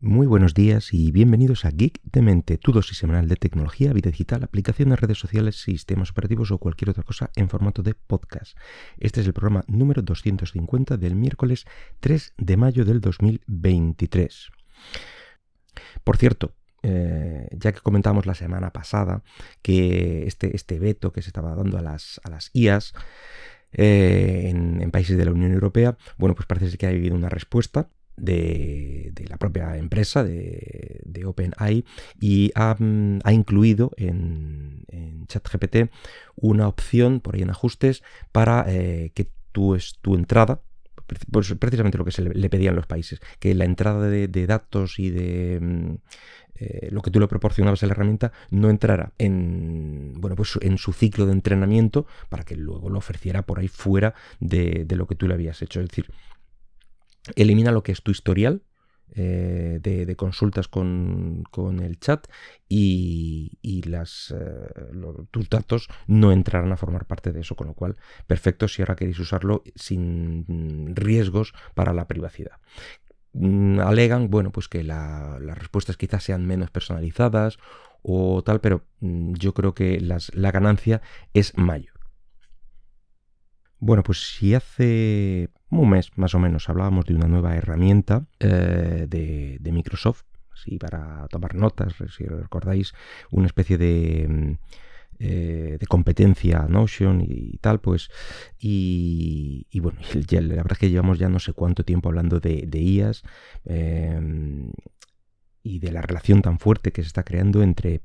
Muy buenos días y bienvenidos a Geek de Mente, tu dosis semanal de tecnología, vida digital, aplicaciones, redes sociales, sistemas operativos o cualquier otra cosa en formato de podcast. Este es el programa número 250 del miércoles 3 de mayo del 2023. Por cierto, eh, ya que comentamos la semana pasada que este, este veto que se estaba dando a las, a las IAS eh, en, en, países de la Unión Europea, bueno, pues parece que ha habido una respuesta de, la propia empresa, de, OpenAI, y ha, incluido en, ChatGPT una opción por ahí en ajustes para eh, que tu, tu entrada, pues precisamente lo que se le, pedían los países, que la entrada de, datos y de mm, eh, lo que tú le proporcionabas a la herramienta no entrara en, bueno, pues en su ciclo de entrenamiento para que luego lo ofreciera por ahí fuera de, de lo que tú le habías hecho. Es decir, elimina lo que es tu historial eh, de, consultas con, el chat y, eh, tus datos no entrarán a formar parte de eso, con lo cual, perfecto si ahora queréis usarlo sin riesgos para la privacidad. Mm, alegan, bueno, pues que las respuestas quizás sean menos personalizadas o tal, pero mm, yo creo que la ganancia es mayor. Bueno, pues si hace un mes más o menos hablábamos de una nueva herramienta eh, de, Microsoft, así para tomar notas, si recordáis, una especie de, mm, eh, de competencia Notion y, tal, pues, y, bueno, la verdad es que llevamos ya no sé cuánto tiempo hablando de, de IAS em, y de la relación tan fuerte que se está creando entre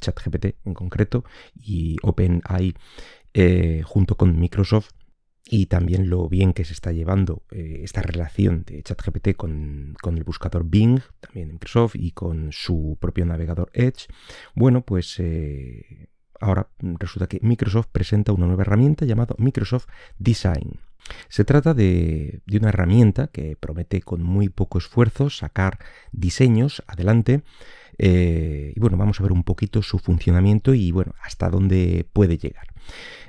ChatGPT en concreto y OpenAI eh, junto con Microsoft y también lo bien que se está llevando eh, esta relación de ChatGPT con, con, el buscador Bing, también Microsoft, y con su propio navegador Edge. Bueno, pues eh, ahora resulta que Microsoft presenta una nueva herramienta llamada Microsoft Design. Se trata de, una herramienta que promete con muy poco esfuerzo sacar diseños adelante. Eh, y bueno, vamos a ver un poquito su funcionamiento y bueno, hasta dónde puede llegar.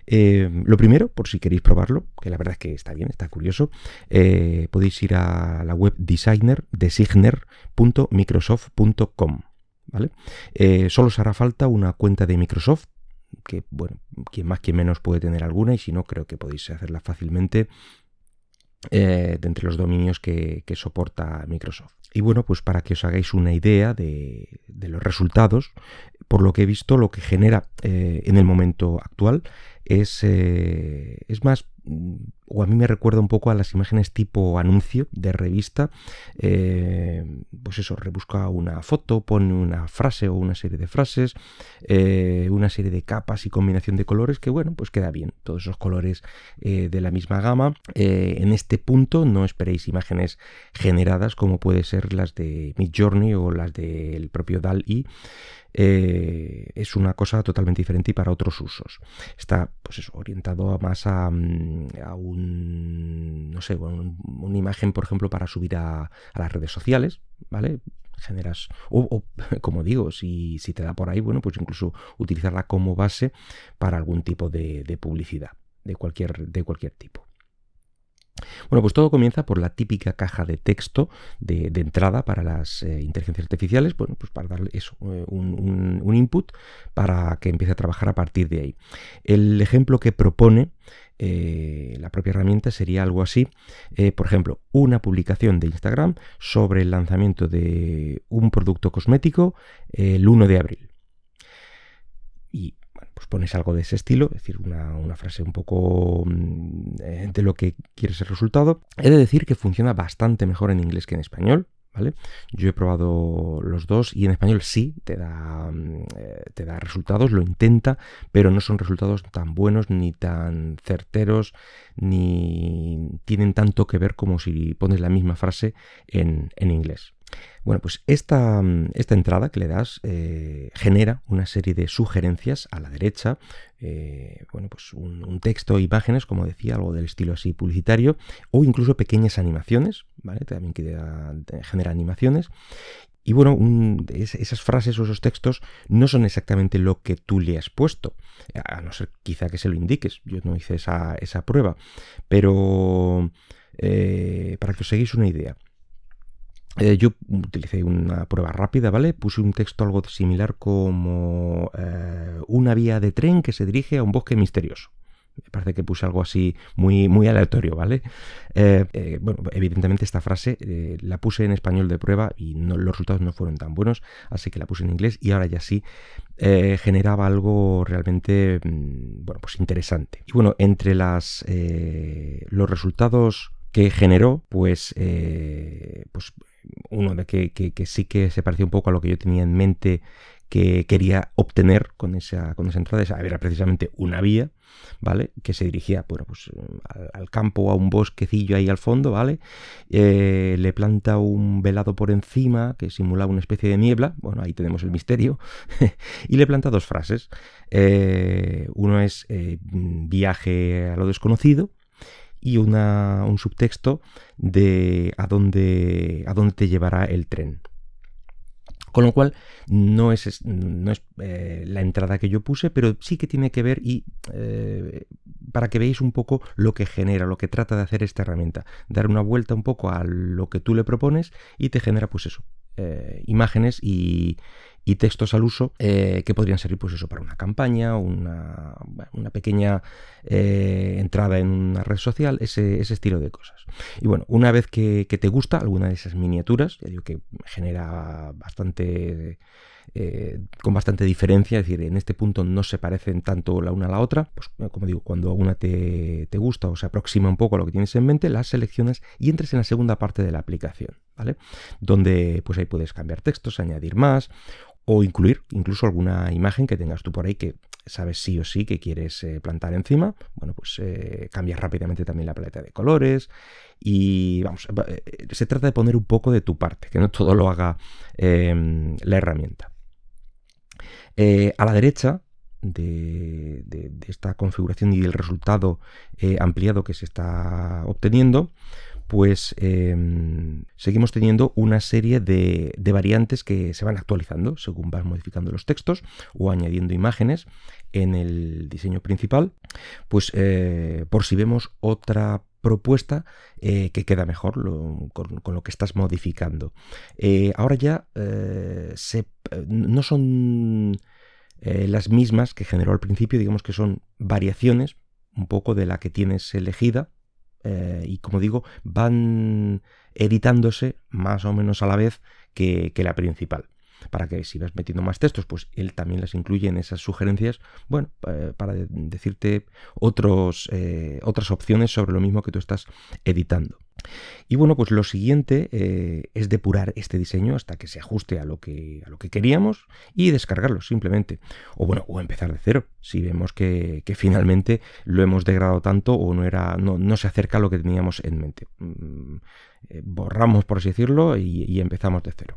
Eh, lo primero, por si queréis probarlo, que la verdad es que está bien, está curioso, eh, podéis ir a la web designer designer.microsoft.com. ¿vale? Solo os hará falta una cuenta de Microsoft, que bueno, quien más, quien menos puede tener alguna, y si no, creo que podéis hacerla fácilmente de entre los dominios que, soporta Microsoft. Y bueno, pues para que os hagáis una idea de, de los resultados, por lo que he visto, lo que genera en el momento actual es, eh, es más, o a mí me recuerda un poco a las imágenes tipo anuncio de revista. Eh, pues eso, rebusca una foto, pone una frase o una serie de frases, eh, una serie de capas y combinación de colores que, bueno, pues queda bien. Todos esos colores de la misma gama. en este punto no esperéis imágenes generadas como puede ser las de Midjourney o las del propio DAL-E. Eh, es una cosa totalmente diferente y para otros usos. Está pues orientado más a, mm, un, no sé, una imagen, por ejemplo, para subir a, las redes sociales, ¿vale? Generas, o, como digo, si, si, te da por ahí, bueno, pues incluso utilizarla como base para algún tipo de, de publicidad, de cualquier, de cualquier tipo. Bueno, pues todo comienza por la típica caja de texto de, entrada para las eh, inteligencias artificiales, bueno, pues para darle eso, eh, un, input para que empiece a trabajar a partir de ahí. El ejemplo que propone eh, la propia herramienta sería algo así, por ejemplo, una publicación de Instagram sobre el lanzamiento de un producto cosmético el 1 de abril. Y pues pones algo de ese estilo, es decir, una, frase un poco mm, eh, de lo que quieres el resultado. He de decir que funciona bastante mejor en inglés que en español. ¿Vale? Yo he probado los dos y en español sí te da, mm, eh, te da resultados, lo intenta, pero no son resultados tan buenos ni tan certeros, ni tienen tanto que ver como si pones la misma frase en inglés. Bueno, pues esta, esta entrada que le das eh, genera una serie de sugerencias a la derecha, eh, bueno, pues un, texto, imágenes, como decía, algo del estilo así publicitario, o incluso pequeñas animaciones, ¿vale? También que genera animaciones. Y bueno, esas frases o esos textos no son exactamente lo que tú le has puesto, a no ser quizá que se lo indiques. Yo no hice esa, esa prueba, pero eh, para que os seguís una idea. Eh, yo utilicé una prueba rápida, ¿vale? Puse un texto algo similar como eh, una vía de tren que se dirige a un bosque misterioso. Me parece que puse algo así muy, muy aleatorio, ¿vale? Eh, bueno, evidentemente esta frase la puse en español de prueba y los resultados no fueron tan buenos, así que la puse en inglés y ahora ya sí generaba algo realmente, mm, bueno, pues interesante. Y bueno, entre las, los resultados que generó, pues, pues uno de que, que, sí que se parecía un poco a lo que yo tenía en mente que quería obtener con esa, con esa entrada. Esa era precisamente una vía, ¿vale? Que se dirigía, bueno, pues al, campo o a un bosquecillo ahí al fondo, ¿vale? Eh, le planta un velado por encima que simulaba una especie de niebla. Bueno, ahí tenemos el misterio. y le planta dos frases. Eh, uno es eh, viaje a lo desconocido y una, un subtexto de a dónde, a dónde te llevará el tren. Con lo cual, no es, no es eh, la entrada que yo puse, pero sí que tiene que ver y eh, para que veáis un poco lo que genera, lo que trata de hacer esta herramienta. Dar una vuelta un poco a lo que tú le propones y te genera pues eso, eh, imágenes y, y textos al uso eh, que podrían servir pues eso para una campaña, una, una pequeña eh, entrada en una red social, ese, ese, estilo de cosas. Y bueno, una vez que, te gusta alguna de esas miniaturas, ya digo que genera bastante eh, con bastante diferencia, es decir, en este punto no se parecen tanto la una a la otra, pues como digo, cuando una te, te gusta o se aproxima un poco a lo que tienes en mente, las seleccionas y entres en la segunda parte de la aplicación, ¿vale? Donde pues ahí puedes cambiar textos, añadir más o incluir incluso alguna imagen que tengas tú por ahí que sabes sí o sí que quieres eh, plantar encima. Bueno, pues eh, cambias rápidamente también la paleta de colores y vamos, eh, se trata de poner un poco de tu parte, que no todo lo haga em, la herramienta. a la derecha de, esta configuración y del resultado ampliado que se está obteniendo, pues em, seguimos teniendo una serie de, variantes que se van actualizando según vas modificando los textos o añadiendo imágenes en el diseño principal, pues eh, por si vemos otra propuesta eh, que queda mejor con, lo que estás modificando. Eh, ahora ya no son las mismas que generó al principio, digamos que son variaciones un poco de la que tienes elegida eh, y como digo, van editándose más o menos a la vez que, la principal. Para que si vas metiendo más textos, pues él también las incluye en esas sugerencias, bueno, para decirte eh, otras opciones sobre lo mismo que tú estás editando. Y bueno, pues lo siguiente eh, es depurar este diseño hasta que se ajuste a lo que, a lo que queríamos y descargarlo simplemente. O bueno, o empezar de cero, si vemos que, finalmente lo hemos degradado tanto o no, era, no, se acerca a lo que teníamos en mente. Mm, eh, borramos, por así decirlo, y empezamos de cero.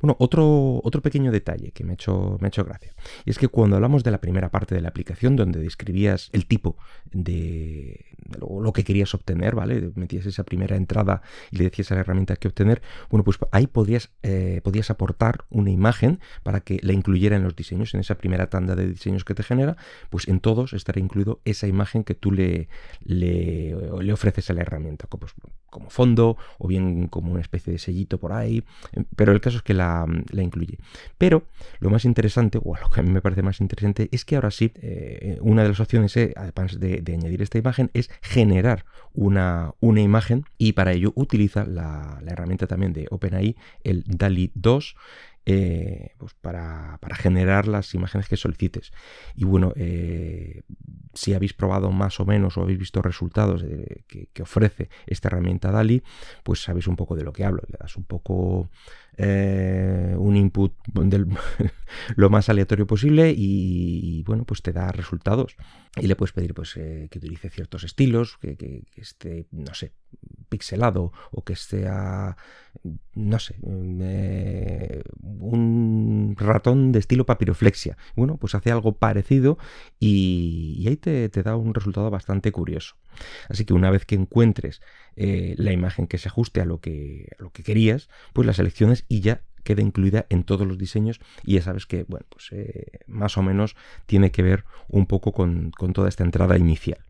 Bueno, otro, otro pequeño detalle que me ha, hecho, me ha hecho gracia. Y es que cuando hablamos de la primera parte de la aplicación, donde describías el tipo de lo, que querías obtener, ¿vale? Metías esa primera entrada y le decías a la herramienta que obtener, bueno, pues ahí podías, eh, podías aportar una imagen para que la incluyera en los diseños, en esa primera tanda de diseños que te genera, pues en todos estará incluido esa imagen que tú le, le, le ofreces a la herramienta, como, pues, como fondo o bien como una especie de sellito por ahí, pero el caso que la, incluye. Pero lo más interesante, o lo que a mí me parece más interesante, es que ahora sí, eh, una de las opciones, eh, además de, añadir esta imagen, es generar una, una imagen y para ello utiliza la, la herramienta también de OpenAI, el DALI 2, eh, pues para, generar las imágenes que solicites. Y bueno, eh, si habéis probado más o menos o habéis visto resultados que, ofrece esta herramienta DALI, pues sabéis un poco de lo que hablo. Le das un poco eh, un input del, lo más aleatorio posible y, bueno, pues te da resultados. Y le puedes pedir pues, que utilice ciertos estilos, que, que esté, no sé, pixelado o que sea, no sé, eh, un ratón de estilo papiroflexia. Bueno, pues hace algo parecido y, ahí te, da un resultado bastante curioso. Así que una vez que encuentres eh, la imagen que se ajuste a lo que, lo que querías, pues la selecciones y ya queda incluida en todos los diseños y ya sabes que, bueno, pues eh, más o menos tiene que ver un poco con toda esta entrada inicial.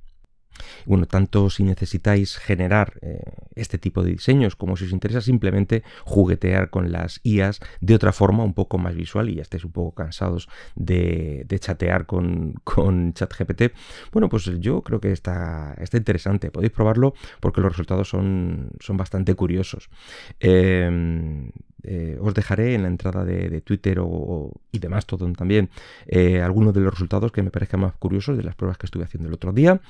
Bueno, tanto si necesitáis generar eh, este tipo de diseños como si os interesa simplemente juguetear con las IAs de otra forma un poco más visual y ya estéis un poco cansados de, chatear con, con, ChatGPT, bueno, pues yo creo que está, está interesante. Podéis probarlo porque los resultados son, son bastante curiosos. Em, eh, os dejaré en la entrada de, Twitter o, y de Mastodon también eh, algunos de los resultados que me parezcan más curiosos de las pruebas que estuve haciendo el otro día.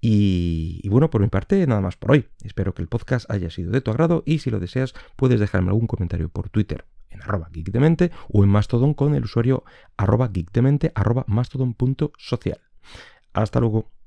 Y, bueno, por mi parte, nada más por hoy. Espero que el podcast haya sido de tu agrado y si lo deseas, puedes dejarme algún comentario por Twitter en arroba geekdemente o en Mastodon con el usuario arroba geekdemente. Hasta luego.